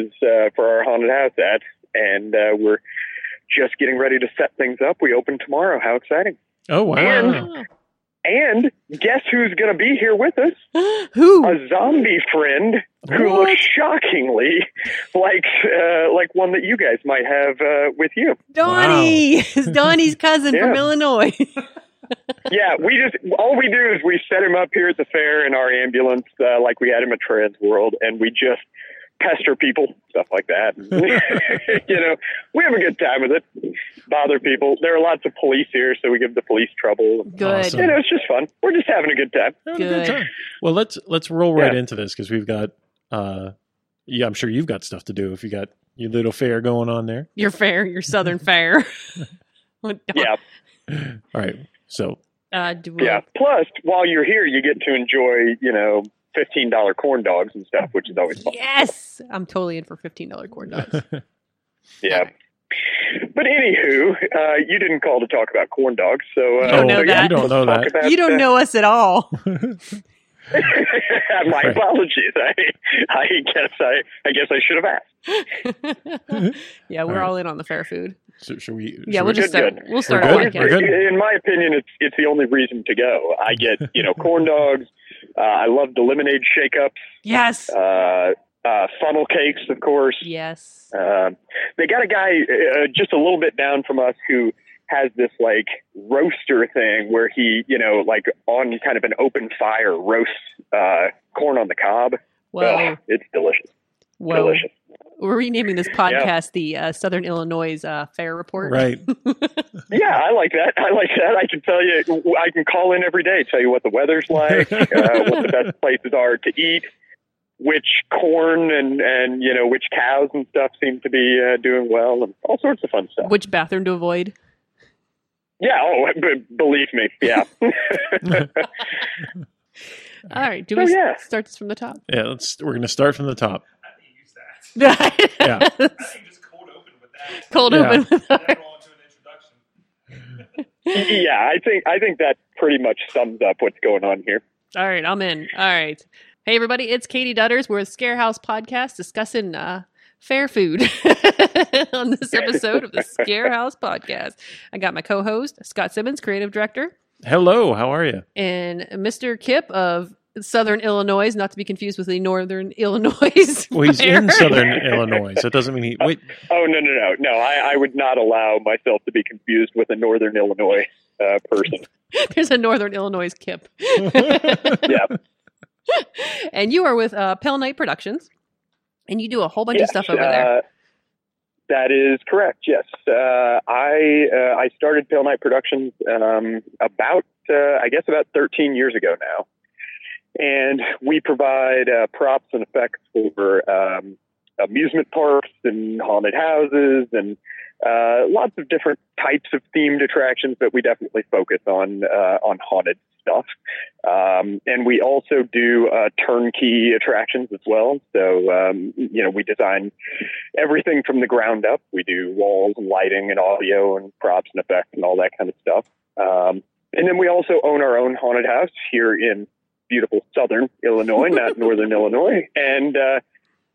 advertise uh, for our haunted house at, and uh, we're just getting ready to set things up. We open tomorrow. How exciting! Oh wow! And, and guess who's going to be here with us? Who? A zombie friend who What? looks shockingly like uh, like one that you guys might have uh, with you. Donnie. It's Donnie's cousin from Illinois. Yeah, we just all we do is we set him up here at the fair in our ambulance, uh, like we had him at Transworld, and we just pester people, stuff like that. you know, we have a good time with it. Bother people. There are lots of police here, so we give the police trouble. Good. Awesome. You know, it's just fun. We're just having a good time. Having a good Good. time. Well, let's let's roll right Yeah. into this because we've got. uh Yeah, I'm sure you've got stuff to do if you got your little fair going on there. Your fair, your Southern fair. Yeah, All right, so Uh, do we, yeah. Plus, while you're here, you get to enjoy, you know, fifteen dollar corn dogs and stuff, which is always fun. Yes, I'm totally in for fifteen dollar corn dogs. Yeah. But anywho, uh, you didn't call to talk about corn dogs, so uh, You don't know so yeah, that. You don't know let's that. about, you don't uh, know us at all. My Right. apologies. I, I guess I, I guess I should have asked. yeah, we're All right. all in on the fair food. so should we? Yeah, should we'll we- just Good, start. We'll start We're good. We're good. In my opinion, it's it's the only reason to go. I get you know corn dogs. Uh, I love the lemonade shake-ups. Yes. Uh, uh, funnel cakes, of course. yes. Um, they got a guy uh, just a little bit down from us who has this like roaster thing where he, you know, like on kind of an open fire roasts uh, corn on the cob. Well, it's delicious. Well, delicious. we're renaming this podcast the uh, Southern Illinois uh, Fair Report. Right. Yeah, I like that. I like that. I can tell you, I can call in every day, tell you what the weather's like, uh, what the best places are to eat, which corn and and you know which cows and stuff seem to be uh, doing well, and all sorts of fun stuff. Which bathroom to avoid? Yeah. Oh, b- believe me. Yeah. All right. Do Oh, we yeah. start this from the top? Yeah, let's. We're going to start from the top. Yeah. just cold open with that. Cold Yeah. open. With Then go on to an introduction. yeah, I think I think that pretty much sums up what's going on here. All right, I'm in. All right. Hey, everybody, it's Katie Dutters. We're with Scarehouse Podcast discussing uh, fair food on this episode of the Scarehouse Podcast. I got my co host, Scott Simmons, creative director, Hello, how are you? and Mr. Kip of Southern Illinois, not to be confused with the Northern Illinois. Well, he's in Southern Illinois, so it doesn't mean he. Wait, Oh no no no no! I, I would not allow myself to be confused with a Northern Illinois uh, person. There's a Northern Illinois Kip. Yeah, and you are with uh, Pale Night Productions, and you do a whole bunch of stuff over there. uh, that is correct. Yes, uh, I uh, I started Pale Night Productions um, about uh, I guess about 13 years ago now, and we provide uh, props and effects for um, amusement parks and haunted houses and uh, lots of different types of themed attractions. But we definitely focus on uh, on haunted stuff. Um, and we also do uh, turnkey attractions as well. So, um, you know, we design everything from the ground up. We do walls and lighting and audio and props and effects and all that kind of stuff. Um, and then we also own our own haunted house here in beautiful southern Illinois, not northern Illinois. And uh,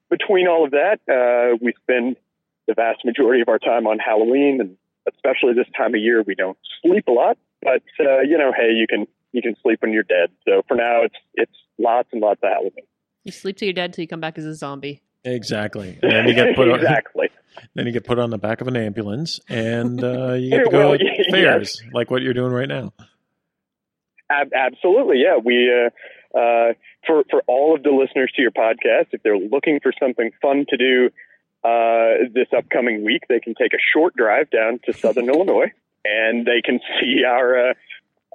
between all of that, uh, we spend the vast majority of our time on Halloween, and especially this time of year, we don't sleep a lot. But uh, you know, hey, you can you can sleep when you're dead. So for now, it's it's lots and lots of Halloween. You sleep till you're dead till you come back as a zombie. exactly. And then you get put on, exactly. then you get put on the back of an ambulance, and uh, you get to Well, go to yes. like what you're doing right now. Ab- absolutely, yeah. We uh, uh, for for all of the listeners to your podcast, if they're looking for something fun to do uh, this upcoming week, they can take a short drive down to Southern Illinois, and they can see our uh,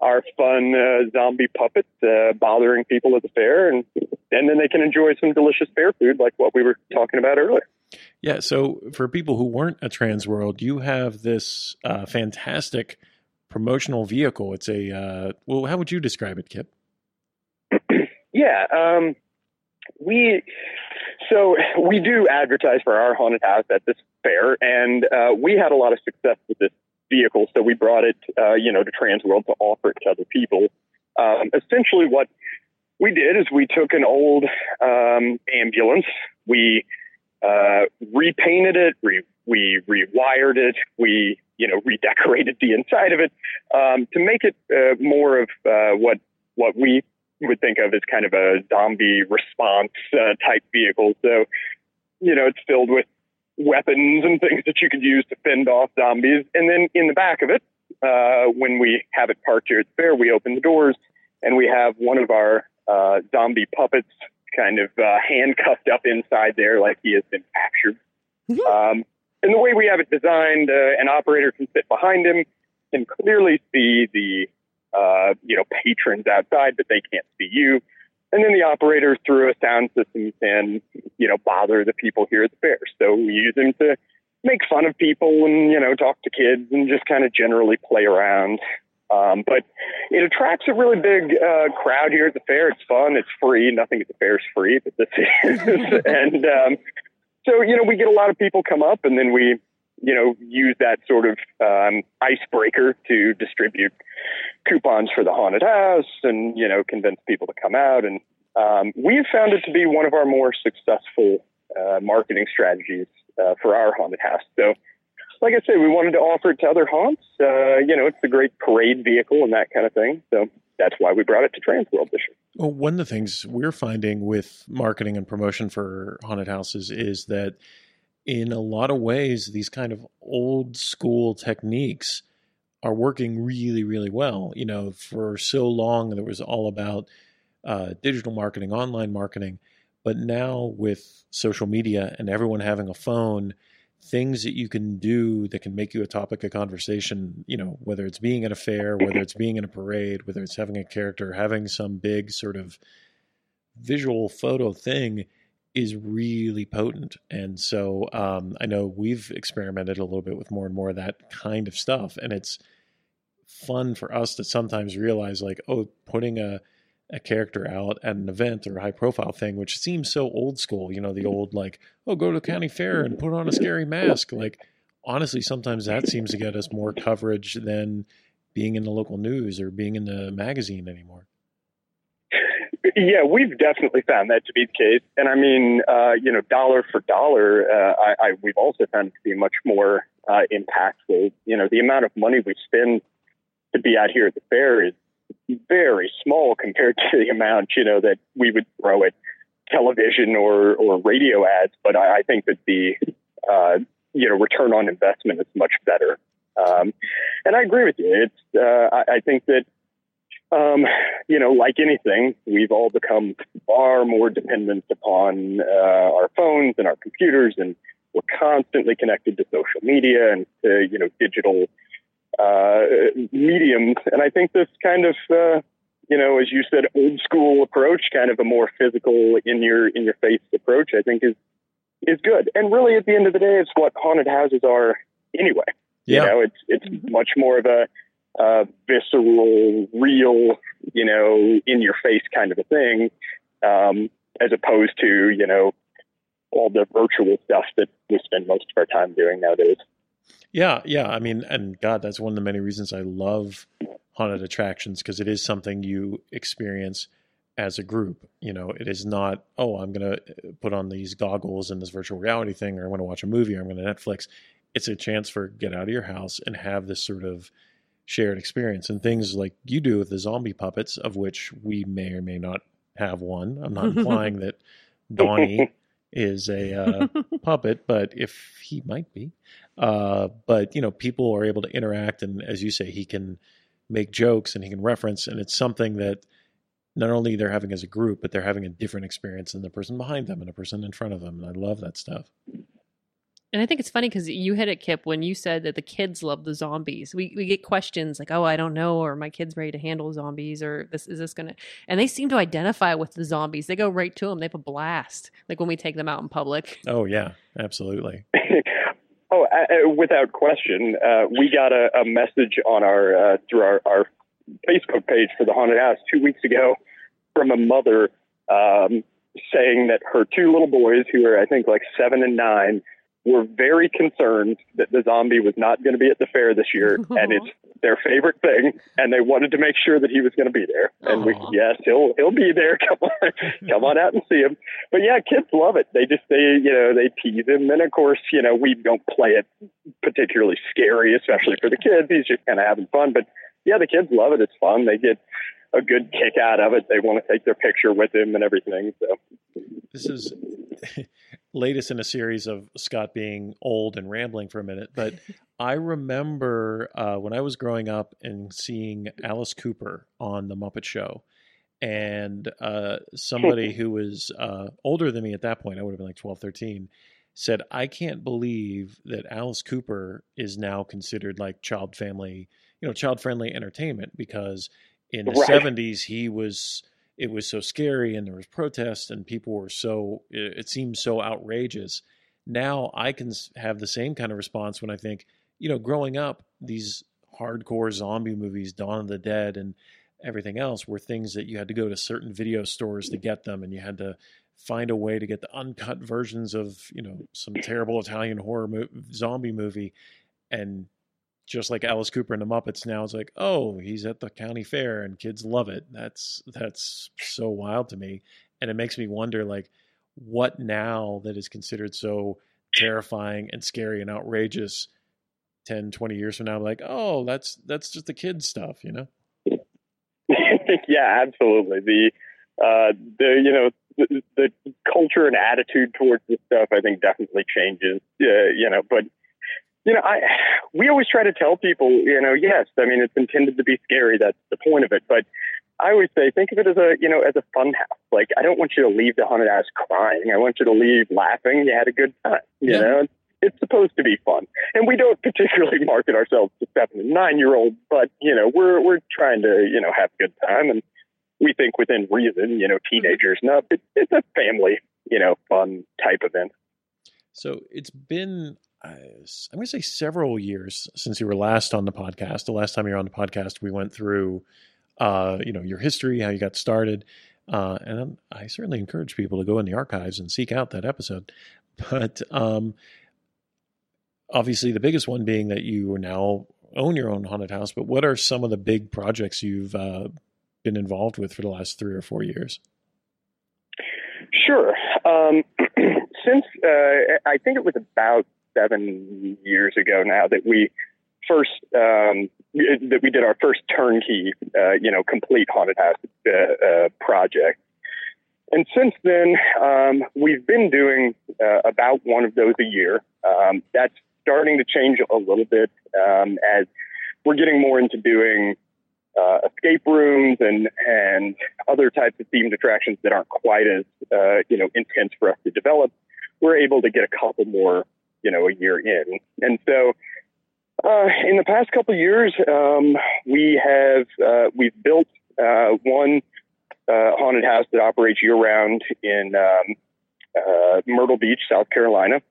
our fun uh, zombie puppets uh, bothering people at the fair, and and then they can enjoy some delicious fair food like what we were talking about earlier. Yeah. So for people who weren't at Transworld, you have this uh, fantastic promotional vehicle. It's a uh, well. How would you describe it, Kip? Yeah, um, we so we do advertise for our haunted house at this fair, and uh, we had a lot of success with this vehicle, so we brought it, uh, you know, to Transworld to offer it to other people. Um, essentially, what we did is we took an old um, ambulance, we uh, repainted it, we rewired it, we you know redecorated the inside of it um, to make it uh, more of uh, what what we would think of as kind of a zombie response uh, type vehicle. So you know it's filled with weapons and things that you could use to fend off zombies, and then in the back of it, uh, when we have it parked here at the fair, we open the doors and we have one of our uh, zombie puppets kind of uh, handcuffed up inside there like he has been captured. Mhm. Um, and the way we have it designed, uh, an operator can sit behind him, can clearly see the uh, you know patrons outside, but they can't see you. And then the operator, through a sound system, can you know bother the people here at the fair. So we use him to make fun of people and you know talk to kids and just kind of generally play around. Um, but it attracts a really big uh, crowd here at the fair. It's fun. It's free. Nothing at the fair is free, but this is. and um, so, you know, we get a lot of people come up, and then we, you know, use that sort of um, icebreaker to distribute coupons for the haunted house, and you know, convince people to come out. And um, we've found it to be one of our more successful uh, marketing strategies uh, for our haunted house. So like I said, we wanted to offer it to other haunts. Uh, you know, it's a great parade vehicle and that kind of thing. So that's why we brought it to Transworld this year. Well, one of the things we're finding with marketing and promotion for haunted houses is that in a lot of ways, these kind of old school techniques are working really, really well. You know, for so long, it was all about uh, digital marketing, online marketing. But now with social media and everyone having a phone, things that you can do that can make you a topic of conversation, you know, whether it's being at a fair, whether it's being in a parade, whether it's having a character, having some big sort of visual photo thing is really potent. And so um, I know we've experimented a little bit with more and more of that kind of stuff. And it's fun for us to sometimes realize like, oh, putting a a character out at an event or a high profile thing, which seems so old school, you know, the old like, oh, go to the county fair and put on a scary mask. Like, honestly, sometimes that seems to get us more coverage than being in the local news or being in the magazine anymore. Yeah, we've definitely found that to be the case. And I mean, uh, you know, dollar for dollar, uh, I, I, we've also found it to be much more uh, impactful. You know, the amount of money we spend to be out here at the fair is very small compared to the amount you know that we would throw at television or or radio ads. But I, I think that the uh, you know return on investment is much better. Um, and I agree with you. It's uh, I, I think that um, you know like anything, we've all become far more dependent upon uh, our phones and our computers, and we're constantly connected to social media and to you know digital uh, mediums. And I think this kind of, uh, you know, as you said, old school approach, kind of a more physical, in your in your face approach, I think is is good. And really, at the end of the day, it's what haunted houses are anyway. Yeah. You know, it's it's Mhm. much more of a uh, visceral, real, you know, in your face kind of a thing, um, as opposed to you know all the virtual stuff that we spend most of our time doing nowadays. Yeah, yeah. I mean, and God, that's one of the many reasons I love haunted attractions because it is something you experience as a group. You know, it is not, oh, I'm going to put on these goggles and this virtual reality thing, or I'm going to watch a movie, or I'm going to Netflix. It's a chance for get out of your house and have this sort of shared experience and things like you do with the zombie puppets, of which we may or may not have one. I'm not implying that Donnie is a uh, puppet, but if he might be, uh, but you know, people are able to interact, and as you say, he can make jokes and he can reference, and it's something that not only they're having as a group, but they're having a different experience than the person behind them and the person in front of them, and I love that stuff. And I think it's funny because you hit it, Kip, when you said that the kids love the zombies. We we get questions like, "Oh, I don't know," or "My kid's ready to handle zombies," or "This is this gonna?" And they seem to identify with the zombies. They go right to them. They have a blast. Like when we take them out in public. Oh yeah, absolutely. oh, uh, uh, without question. Uh, we got a, a message on our uh, through our, our Facebook page for the haunted house two weeks ago from a mother um, saying that her two little boys, who are I think like seven and nine, were very concerned that the zombie was not going to be at the fair this year, and it's their favorite thing, and they wanted to make sure that he was going to be there. And we, yes, he'll he'll be there. Come on, come on out and see him. But yeah, kids love it. They just they you know they tease him, and of course you know we don't play it particularly scary, especially for the kids. He's just kind of having fun. But yeah, the kids love it. It's fun. They get a good kick out of it. They want to take their picture with him and everything. So This is latest in a series of Scott being old and rambling for a minute, but I remember uh, when I was growing up and seeing Alice Cooper on The Muppet Show. And uh, somebody who was uh, older than me at that point, I would have been like 12, 13, said, I can't believe that Alice Cooper is now considered like child family, you know, child friendly entertainment because in the Right. 70s he was it was so scary and there was protest and people were so it, seemed so outrageous. Now i can have the same kind of response when i think you know growing up these hardcore zombie movies dawn of the dead and everything else were things that you had to go to certain video stores to get them and you had to find a way to get the uncut versions of you know some terrible italian horror mo- zombie movie and just like Alice Cooper and the Muppets now it's like, oh, he's at the county fair and kids love it. That's that's so wild to me. And it makes me wonder like what now that is considered so terrifying and scary and outrageous 10, 20 years from now, like, oh, that's that's just the kids stuff, you know? yeah, absolutely. The uh, the you know the, the culture and attitude towards this stuff, I think, definitely changes. Uh, you know, but you know, I we always try to tell people, you know, yes, I mean, it's intended to be scary. That's the point of it, but. I always say, think of it as a, you know, as a fun house. Like, I don't want you to leave the haunted house crying. I want you to leave laughing. You had a good time. You Yeah. know, it's supposed to be fun, and we don't particularly market ourselves to seven and nine year olds, but you know, we're we're trying to, you know, have a good time, and we think within reason, you know, teenagers. No, it, it's a family, you know, fun type event. So it's been, I'm going to say several years since you were last on the podcast. The last time you were on the podcast, we went through, uh, you know, your history, how you got started. Uh, and I certainly encourage people to go in the archives and seek out that episode. But um, obviously, the biggest one being that you now own your own haunted house. But what are some of the big projects you've uh, been involved with for the last three or four years? Sure. Um, since uh, I think it was about seven years ago now that we first um, that we did our first turnkey, uh, you know, complete haunted house uh, uh, project. And since then, um, we've been doing uh, about one of those a year. Um, that's starting to change a little bit um, as we're getting more into doing uh, escape rooms and and other types of themed attractions that aren't quite as uh, you know intense for us to develop. We're able to get a couple more you know a year in, and so uh, in the past couple years, um, we have uh, we've built uh, one uh, haunted house that operates year round in um, uh, Myrtle Beach, South Carolina.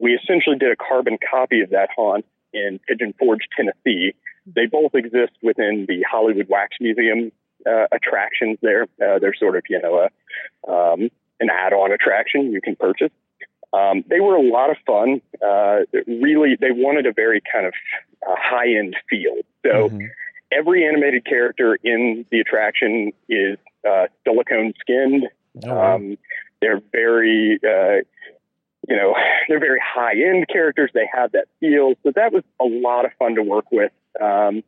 We essentially did a carbon copy of that haunt in Pigeon Forge, Tennessee. They both exist within the Hollywood Wax Museum uh, attractions. There, they're sort of you know a, um, an add-on attraction you can purchase. Um, they were a lot of fun. Uh, really, they wanted a very kind of uh, high-end feel. So Mhm. every animated character in the attraction is uh, silicone skinned. Oh. Um, they're very, uh, you know, they're very high end characters. They have that feel. So that was a lot of fun to work with. Um,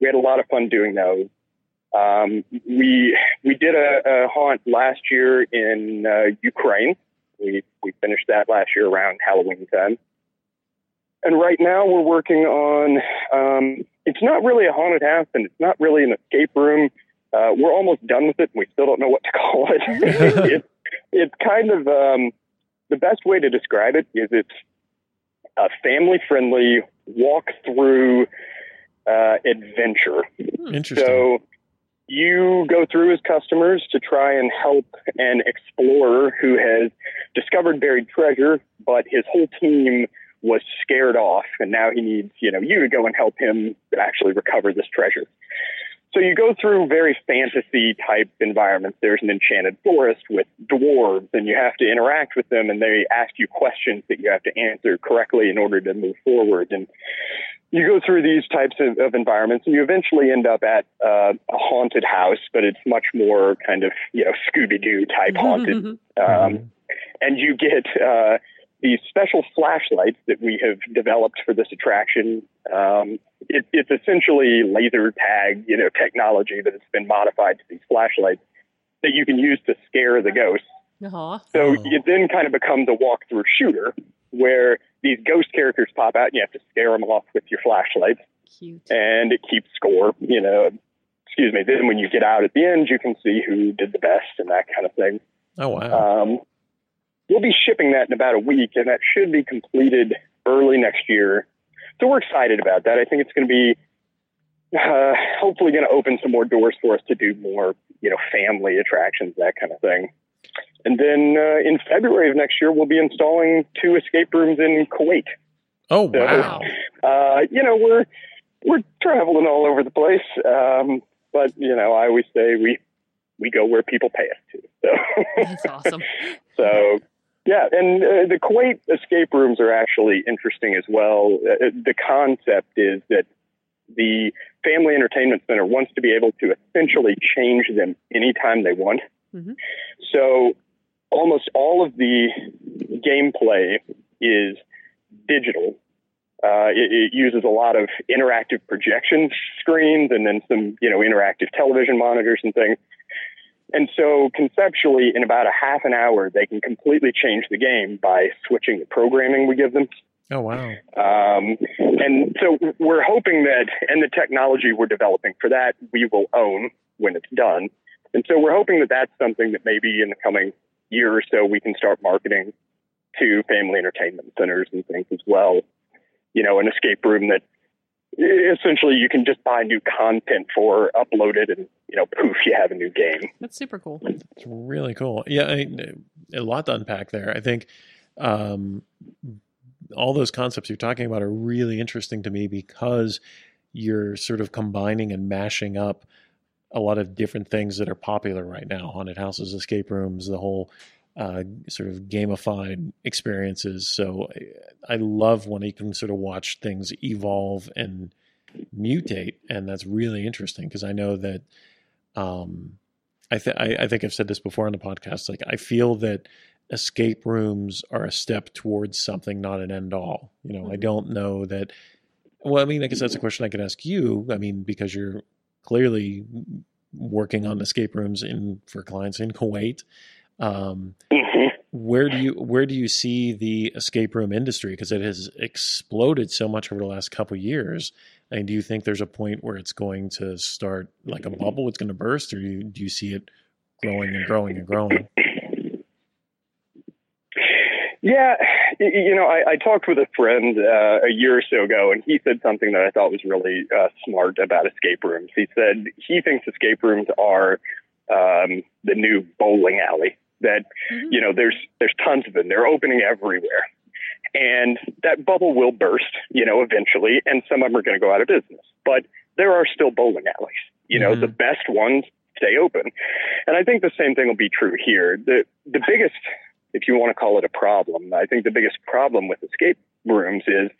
we had a lot of fun doing those. Um, we we did a, a haunt last year in uh, Ukraine. We we finished that last year around Halloween time. And right now we're working on. Um, it's not really a haunted house, and it's not really an escape room. Uh, we're almost done with it, and we still don't know what to call it. it's, it's kind of um, the best way to describe it is it's a family-friendly walk-through uh, adventure. Interesting. So you go through as customers to try and help an explorer who has discovered buried treasure, but his whole team was scared off, and now he needs you know you to go and help him actually recover this treasure. so you go through very fantasy type environments. There's an enchanted forest with dwarves, and you have to interact with them, and they ask you questions that you have to answer correctly in order to move forward. And you go through these types of, of environments, and you eventually end up at uh, a haunted house, but it's much more kind of you know Scooby Doo type haunted. um, and you get uh, these special flashlights that we have developed for this attraction. Um, it, it's essentially laser tag, you know, technology that has been modified to these flashlights that you can use to scare the ghosts. Uh-huh. So Oh. it then kind of becomes a walkthrough shooter where these ghost characters pop out and you have to scare them off with your flashlight. Cute. and it keeps score, you know. Excuse me. Then when you get out at the end, you can see who did the best and that kind of thing. Oh wow. Um, we'll be shipping that in about a week, and that should be completed early next year. So we're excited about that. I think it's going to be uh, hopefully going to open some more doors for us to do more, you know, family attractions, that kind of thing. And then uh, in February of next year, we'll be installing two escape rooms in Kuwait. oh so- wow. Uh, you know, we're we're traveling all over the place, um, but you know, I always say we we go where people pay us to. So. That's awesome. So, yeah, and uh, the Kuwait escape rooms are actually interesting as well. Uh, the concept is that the Family Entertainment Center wants to be able to essentially change them anytime they want. Mhm. So, almost all of the gameplay is digital. Uh, it, it uses a lot of interactive projection screens and then some, you know, interactive television monitors and things. And so conceptually, in about a half an hour, they can completely change the game by switching the programming we give them. Oh wow. Um, and so we're hoping that, and the technology we're developing for that, we will own when it's done. And so we're hoping that that's something that maybe in the coming year or so we can start marketing to family entertainment centers and things as well. You know, an escape room that essentially you can just buy new content for, upload it, and you know, poof, you have a new game. That's super cool. It's really cool. Yeah, I, a lot to unpack there. I think um, all those concepts you're talking about are really interesting to me because you're sort of combining and mashing up a lot of different things that are popular right now haunted houses, escape rooms, the whole uh, sort of gamified experiences. So I, love when you can sort of watch things evolve and mutate. And that's really interesting because I know that. Um, I, th- I, I think I've said this before on the podcast. Like, I feel that escape rooms are a step towards something, not an end all. You know, I Mhm. don't know that. Well, I mean, I guess that's a question I could ask you. I mean, because you're clearly working on escape rooms in for clients in Kuwait. Um, where do you where do you see the escape room industry? Because it has exploded so much over the last couple of years. And do you think there's a point where it's going to start like a bubble? It's going to burst, or do you, do you see it growing and growing and growing? Yeah, you know, I, I talked with a friend uh, a year or so ago, and he said something that I thought was really uh, smart about escape rooms. He said he thinks escape rooms are um, the new bowling alley. That Mhm. you know, there's there's tons of them. They're opening everywhere, and that bubble will burst, you know, eventually, and some of them are going to go out of business. But there are still bowling alleys. You know, Mhm. the best ones stay open, and I think the same thing will be true here. The the biggest if you want to call it a problem. I think the biggest problem with escape rooms is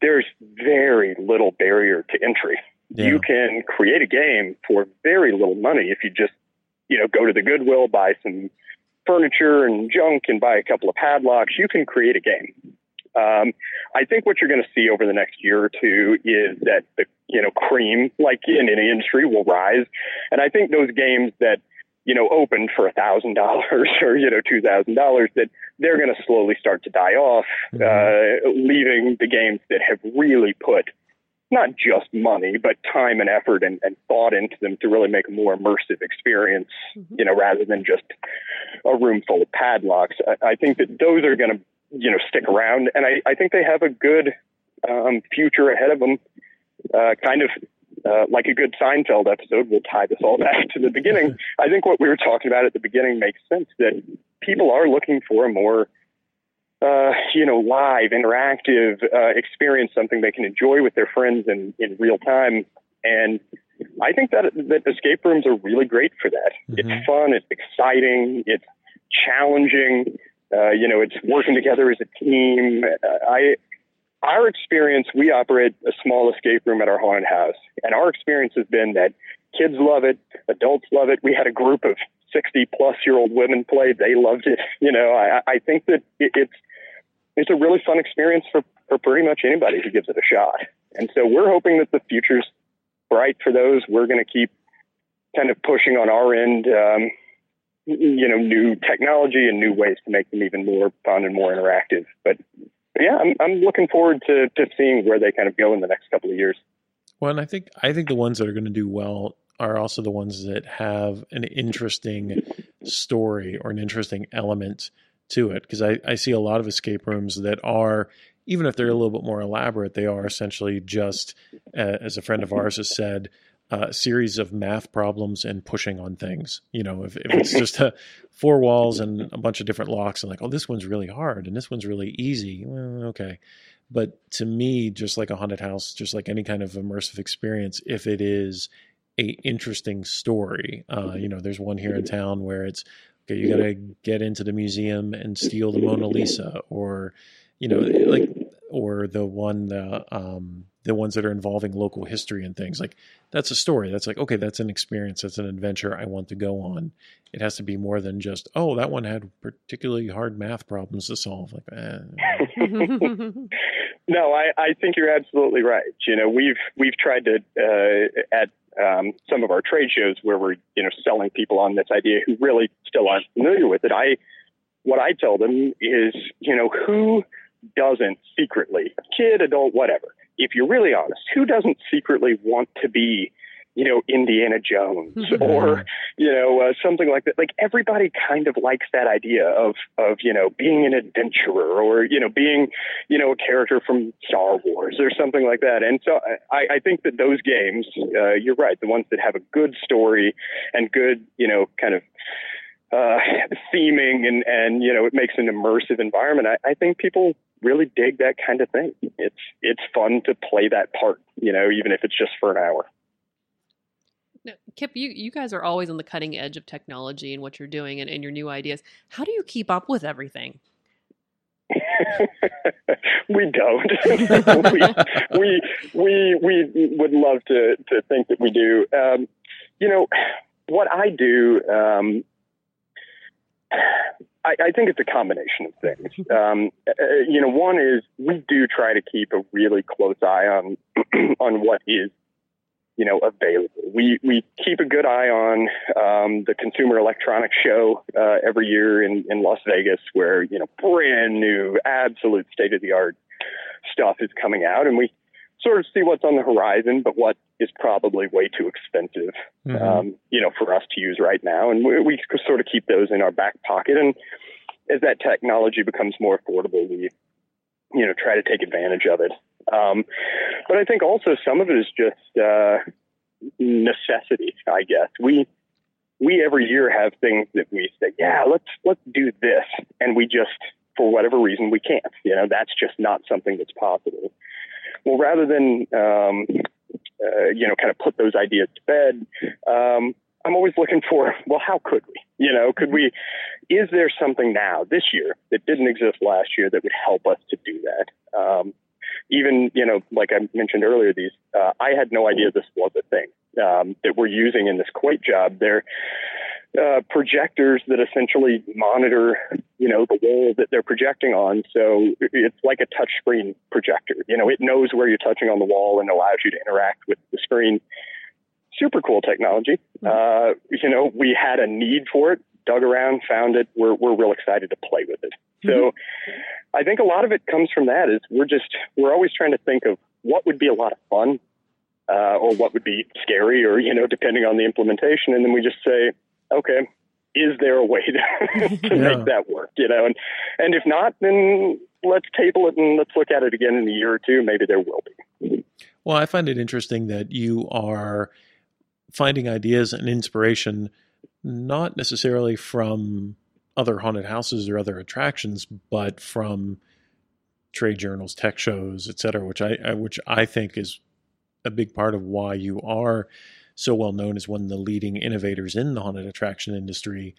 there's very little barrier to entry. Yeah. You can create a game for very little money if you just, you know, go to the Goodwill, buy some furniture and junk, and buy a couple of padlocks. You can create a game. Um, I think what you're going to see over the next year or two is that the you know cream, like in any industry, will rise, and I think those games that you know opened for a thousand dollars or you know two thousand dollars that they're going to slowly start to die off, Mhm. uh, leaving the games that have really put not just money but time and effort and, and thought into them to really make a more immersive experience. Mhm. You know, rather than just a room full of padlocks. I, I think that those are going to you know stick around, and I, I think they have a good um, future ahead of them. Uh, kind of uh, like a good Seinfeld episode, we'll tie this all back to the beginning. I think what we were talking about at the beginning makes sense that people are looking for a more, uh, you know, live, interactive uh, experience, something they can enjoy with their friends in, in real time. And I think that that escape rooms are really great for that. Mhm. It's fun, it's exciting, it's challenging. Uh, you know, it's working together as a team. Uh, I our experience, we operate a small escape room at our haunted house, and our experience has been that kids love it, adults love it. We had a group of 60 plus year old women play; they loved it. You know, I, I think that it, it's it's a really fun experience for for pretty much anybody who gives it a shot. And so we're hoping that the future's bright for those. We're going to keep kind of pushing on our end. Um, you know, new technology and new ways to make them even more fun and more interactive. But yeah, I'm, I'm looking forward to, to seeing where they kind of go in the next couple of years. Well, and I think I think the ones that are going to do well are also the ones that have an interesting story or an interesting element to it. Because I, I see a lot of escape rooms that are, even if they're a little bit more elaborate, they are essentially just, uh, as a friend of ours has said, uh, a series of math problems and pushing on things. You know, if, if it's just a, four walls and a bunch of different locks, and like, oh, this one's really hard and this one's really easy. Well, okay. But to me, just like a haunted house, just like any kind of immersive experience, if it is a interesting story, uh, you know, there's one here in town where it's okay, you got to get into the museum and steal the Mona Lisa, or you know, like, or the one the um, the ones that are involving local history and things like that's a story. That's like okay, that's an experience, that's an adventure I want to go on. It has to be more than just oh, that one had particularly hard math problems to solve. Like, eh. no, I, I think you're absolutely right. You know, we've we've tried to uh, at um, some of our trade shows where we're you know selling people on this idea who really still aren't familiar with it. I what I tell them is you know who doesn't secretly kid adult whatever. If you're really honest who doesn't secretly want to be you know Indiana Jones or you know uh, something like that? Like everybody kind of likes that idea of of you know being an adventurer or you know being you know a character from Star Wars or something like that. And so I, I think that those games uh, you're right the ones that have a good story and good you know kind of uh, theming and and you know it makes an immersive environment I, I think people really dig that kind of thing it's it's fun to play that part you know even if it's just for an hour Now, Kip, you, you guys are always on the cutting edge of technology and what you're doing and, and your new ideas. How do you keep up with everything? we don't. we, we we we would love to to think that we do. Um, you know, what I do. Um, I, I think it's a combination of things. Um, uh, you know, one is we do try to keep a really close eye on on what is you know available. We we keep a good eye on um, the Consumer Electronics Show uh, every year in in Las Vegas, where you know brand new, absolute state of the art stuff is coming out, and we sort of see what's on the horizon, but what is probably way too expensive, Mhm. um, you know, for us to use right now, and we, we sort of keep those in our back pocket. And as that technology becomes more affordable, we you know try to take advantage of it. Um, but I think also some of it is just uh, necessity. I guess we we every year have things that we say, yeah, let's let's do this, and we just for whatever reason we can't. You know, that's just not something that's possible. Well, rather than um, uh, you know kind of put those ideas to bed, um, I'm always looking for well, how could we? You know, could we? Is there something now this year that didn't exist last year that would help us to do that? Um, even you know, like I mentioned earlier, these uh, I had no idea this was a thing um, that we're using in this Kuwait job. They're uh, projectors that essentially monitor, you know, the wall that they're projecting on. So it's like a touch screen projector. You know, it knows where you're touching on the wall and allows you to interact with the screen. Super cool technology. Uh, you know, we had a need for it, dug around, found it. We're we're real excited to play with it. So I think a lot of it comes from that. Is we're just we're always trying to think of what would be a lot of fun. Uh, or what would be scary, or you know, depending on the implementation, and then we just say, okay, is there a way to, to Yeah. make that work? You know, and and if not, then let's table it and let's look at it again in a year or two. Maybe there will be. Well, I find it interesting that you are finding ideas and inspiration not necessarily from other haunted houses or other attractions, but from trade journals, tech shows, et cetera, which I, I which I think is a big part of why you are so well known as one of the leading innovators in the haunted attraction industry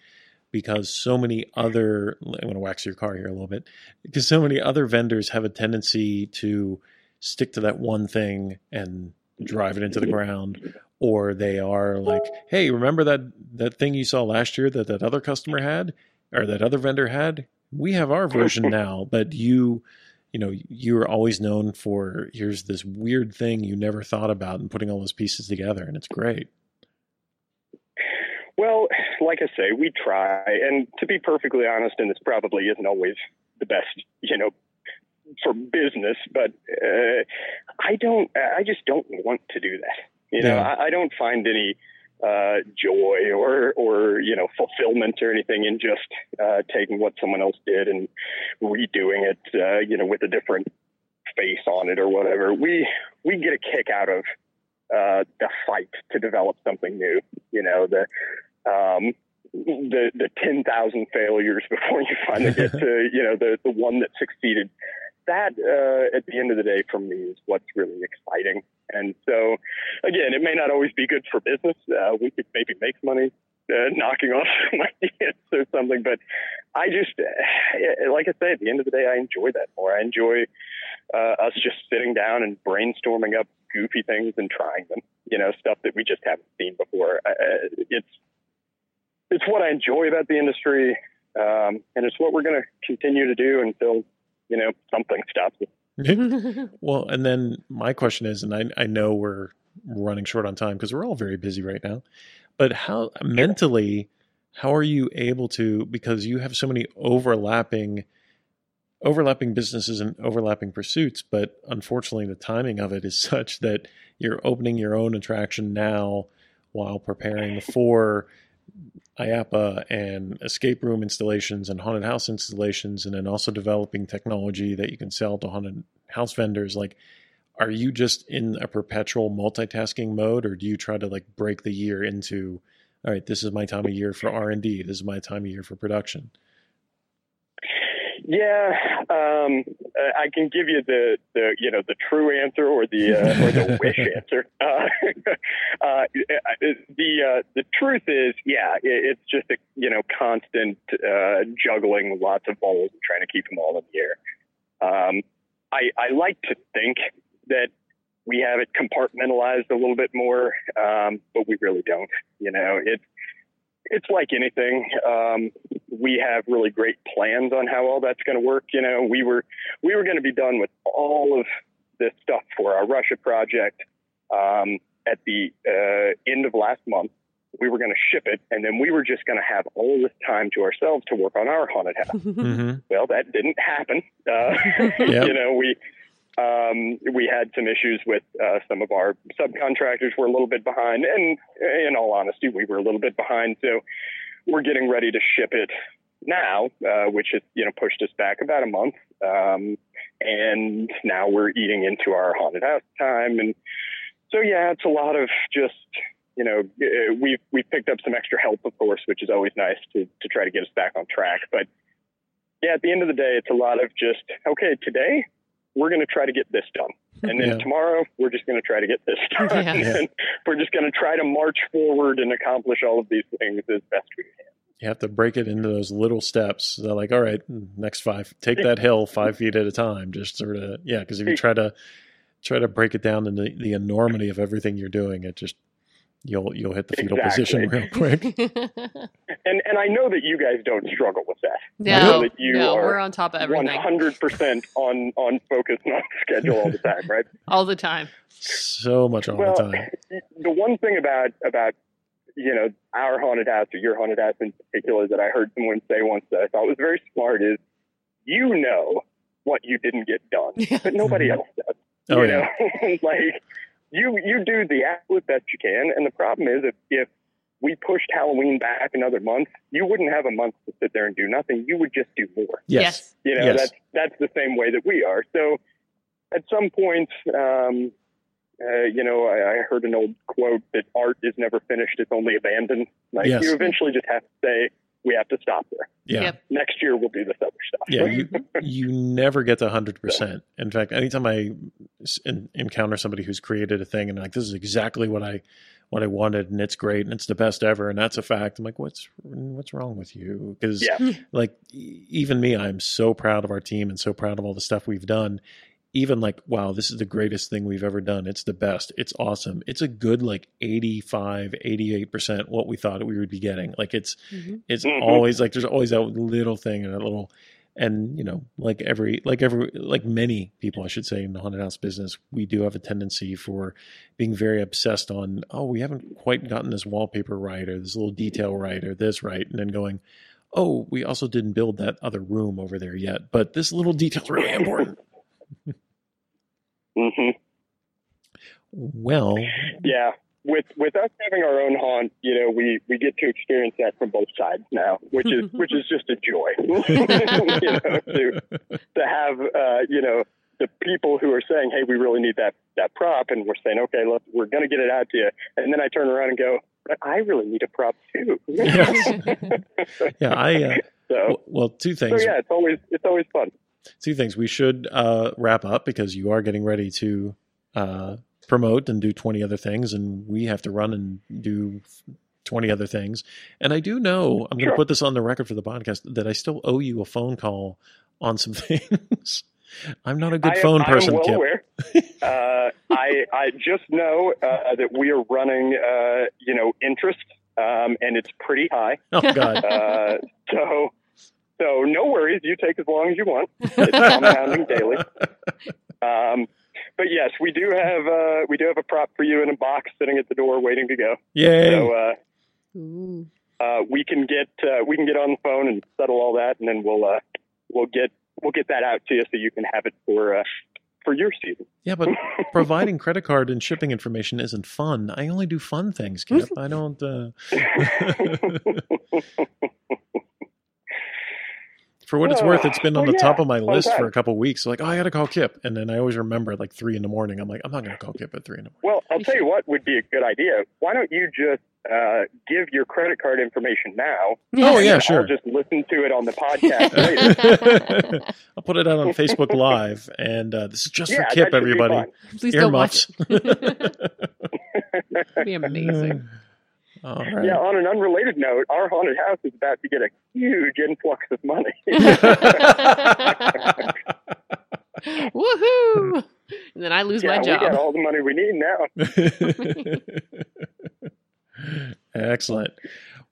because so many other I'm going to wax your car here a little bit because so many other vendors have a tendency to stick to that one thing and drive it into the ground or they are like hey remember that that thing you saw last year that that other customer had or that other vendor had? We have our version now but you you know you're always known for here's this weird thing you never thought about and putting all those pieces together and it's great Well, like I say, we try, and to be perfectly honest, and this probably isn't always the best, you know, for business, but uh, I don't, I just don't want to do that. You know, Yeah. I, I don't find any uh, joy or, or you know, fulfillment or anything in just uh, taking what someone else did and redoing it, uh, you know, with a different face on it or whatever. We we get a kick out of uh, the fight to develop something new. You know, the um, the the ten thousand failures before you finally get to you know the the one that succeeded. That uh, at the end of the day, for me, is what's really exciting. And so, again, it may not always be good for business. Uh, we could maybe make money uh, knocking off some ideas or something, but I just, uh, like I say, at the end of the day, I enjoy that more. I enjoy uh, us just sitting down and brainstorming up goofy things and trying them. You know, stuff that we just haven't seen before. Uh, it's it's what I enjoy about the industry, um, and it's what we're going to continue to do until you know something stops us. well and then my question is and i, I know we're running short on time because we're all very busy right now but how mentally how are you able to because you have so many overlapping overlapping businesses and overlapping pursuits but unfortunately the timing of it is such that you're opening your own attraction now while preparing for IAAPA and escape room installations and haunted house installations, and then also developing technology that you can sell to haunted house vendors. Like, are you just in a perpetual multitasking mode, or do you try to like break the year into, all right, this is my time of year for R and D, this is my time of year for production? Yeah, um, uh, I can give you the, the you know the true answer or the uh, or the wish answer. Uh, uh, the uh, the truth is, yeah, it's just a you know constant uh, juggling lots of balls and trying to keep them all in the air. Um, I, I like to think that we have it compartmentalized a little bit more, um, but we really don't. You know, it's it's like anything. Um, we have really great plans on how all that's going to work. You know, we were we were going to be done with all of this stuff for our Russia project um, at the uh, end of last month. We were going to ship it, and then we were just going to have all this time to ourselves to work on our haunted house. Mm-hmm. Well, that didn't happen. Uh, Yep. You know, we um, we had some issues with uh, some of our subcontractors were a little bit behind, and in all honesty, we were a little bit behind. So we're getting ready to ship it now, uh, which has you know pushed us back about a month. Um, and now we're eating into our haunted house time, and so yeah, it's a lot of just you know uh, we've we've picked up some extra help, of course, which is always nice to to try to get us back on track, but yeah, at the end of the day, it's a lot of just, okay, today we're going to try to get this done. And then Yeah. tomorrow we're just going to try to get this done. Yeah. Yeah. And we're just going to try to march forward and accomplish all of these things as best we can. You have to break it into those little steps. They're like, all right, next five, take that hill five feet at a time. Just sort of, yeah. Because if you try to try to break it down into the, the enormity of everything you're doing, it just you'll you'll hit the fetal Exactly. position real quick. And and I know that you guys don't struggle with that. I no, that you no, are we're on top of One everything hundred percent on on focus and on schedule all the time, right? all the time. so much all Well, the time. the one thing about about you know our haunted house or your haunted house in particular that I heard someone say once that I thought was very smart is you know what you didn't get done, but nobody mm-hmm. else does. Oh you yeah, know? like you you do the absolute best you can, and the problem is if if we pushed Halloween back another month, you wouldn't have a month to sit there and do nothing. You would just do more. yes. You know, Yes. that's that's the same way that we are. So at some point, um, uh, you know, I, I heard an old quote that art is never finished; it's only abandoned. Like Yes. you eventually just have to say, we have to stop there. Yeah. Yep. Next year we'll do this other stuff. Yeah, you you never get to hundred percent. In fact, anytime I en- encounter somebody who's created a thing and like this is exactly what I what I wanted, and it's great, and it's the best ever, and that's a fact. I'm like, what's what's wrong with you? Because Yeah. like e- even me, I'm so proud of our team and so proud of all the stuff we've done. Even like, wow, this is the greatest thing we've ever done. It's the best. It's awesome. It's a good like 85, 88% what we thought we would be getting. Like it's Mhm. it's Mhm. always like there's always that little thing and a little and you know like every like every like many people i should say in the haunted house business we do have a tendency for being very obsessed on oh we haven't quite gotten this wallpaper right or this little detail right or this right and then going oh we also didn't build that other room over there yet but this little detail's really important hmm well Yeah. With with us having our own haunt, you know, we we get to experience that from both sides now, which is which is just a joy. you know, to to have uh, you know the people who are saying, "Hey, we really need that that prop," and we're saying, "Okay, look, we're going to get it out to you," and then I turn around and go, "But I really need a prop too." Yes. yeah i uh, so, well, well two so things yeah, it's always it's always fun. Two things. We should uh, wrap up because you are getting ready to uh, promote and do 20 other things, and we have to run and do 20 other things. And I do know, I'm going to put this on the record for the podcast, that I still owe you a phone call on some things. I'm not a good am- phone person, well Kip. uh, I I just know uh, that we are running, uh, you know, interest, um, and it's pretty high. Oh, God. Uh, so so no worries. You take as long as you want. It's compounding daily. Um, but yes, we do have uh, we do have a prop for you in a box sitting at the door waiting to go. Yay. So uh, uh, we can get uh, we can get on the phone and settle all that, and then we'll uh, we'll get we'll get that out to you so you can have it for uh, for your season. yeah, but providing credit card and shipping information isn't fun. I only do fun things, Kip. I don't. For what it's worth, it's been on Oh, the top of my Fun list for a couple weeks. Like, oh, I got to call Kip, and then I always remember at like three in the morning. I'm like, I'm not going to call Kip at three in the morning. Well, I'll tell you what would be a good idea. Why don't you just uh, give your credit card information now? Oh yeah, I'll sure. just listen to it on the podcast later. I'll put it out on Facebook Live, and uh, this is just yeah, for Kip, everybody. fun. Please don't watch Earmuffs. it. That'd be amazing. All right. Yeah, on an unrelated note, our haunted house is about to get a huge influx of money. Woohoo! And then I lose yeah, my we got job. all the money we need now. Excellent.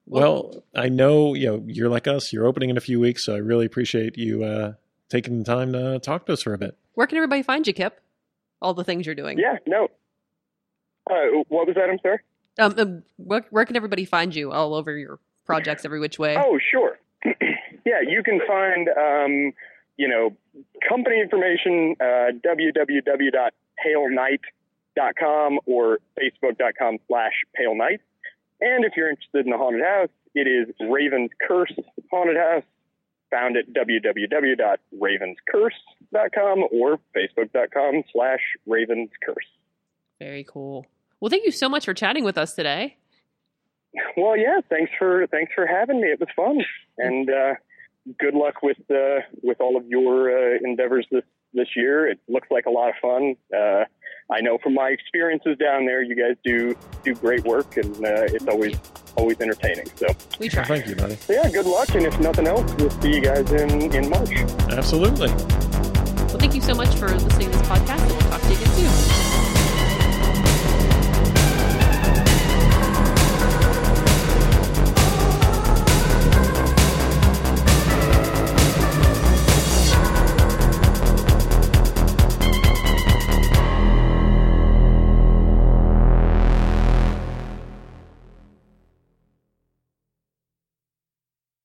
Well, I know you know you're like us. You're opening in a few weeks, so I really appreciate you uh, taking the time to talk to us for a bit. Where can everybody find you, Kip? All the things you're doing. Yeah, no. Uh, what was that? I'm sorry. Um, um, where, where can everybody find you all over your projects every which way? Oh, sure. yeah, you can find, um, you know, company information, uh, www.palenight.com or facebook.com slash pale night. And if you're interested in the haunted house, it is Raven's Curse Haunted House, found at www.ravenscurse.com or facebook.com slash Ravens Curse. Very cool. Well, thank you so much for chatting with us today. Well, yeah. Thanks for thanks for having me. It was fun, and uh, good luck with uh, with all of your uh, endeavors this this year. It looks like a lot of fun. Uh, I know from my experiences down there, you guys do do great work, and uh, it's always always entertaining. So, We try. thank you, buddy. so, yeah, good luck, and if nothing else, we'll see you guys in in March. Absolutely. Well, thank you so much for listening to this podcast, and we'll talk to you again soon.